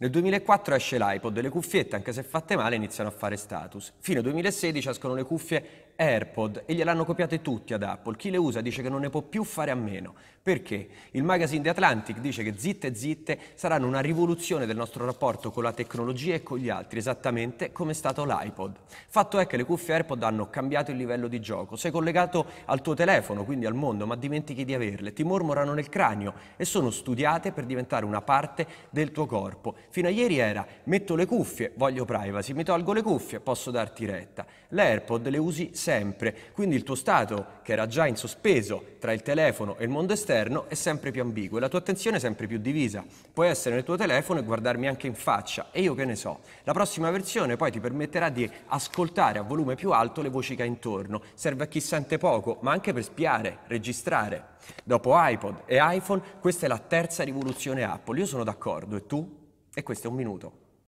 Nel 2004 esce l'iPod e le cuffiette, anche se fatte male, iniziano a fare status. Fino al 2016 escono le cuffie AirPod e gliel'hanno copiate tutti ad Apple. Chi le usa dice che non ne può più fare a meno. Perché? Il magazine The Atlantic dice che zitte zitte saranno una rivoluzione del nostro rapporto con la tecnologia e con gli altri, esattamente come è stato l'iPod. Fatto è che le cuffie AirPod hanno cambiato il livello di gioco. Sei collegato al tuo telefono, quindi al mondo, ma dimentichi di averle. Ti mormorano nel cranio e sono studiate per diventare una parte del tuo corpo. Fino a ieri era metto le cuffie, voglio privacy, mi tolgo le cuffie, posso darti retta. Le AirPod le usi sempre, quindi il tuo stato, che era già in sospeso tra il telefono e il mondo esterno, è sempre più ambiguo e la tua attenzione è sempre più divisa. Puoi essere nel tuo telefono e guardarmi anche in faccia, e io che ne so. La prossima versione poi ti permetterà di ascoltare a volume più alto le voci che hai intorno. Serve a chi sente poco, ma anche per spiare, registrare. Dopo iPod e iPhone, questa è la terza rivoluzione Apple. Io sono d'accordo, e tu? E questo è un minuto.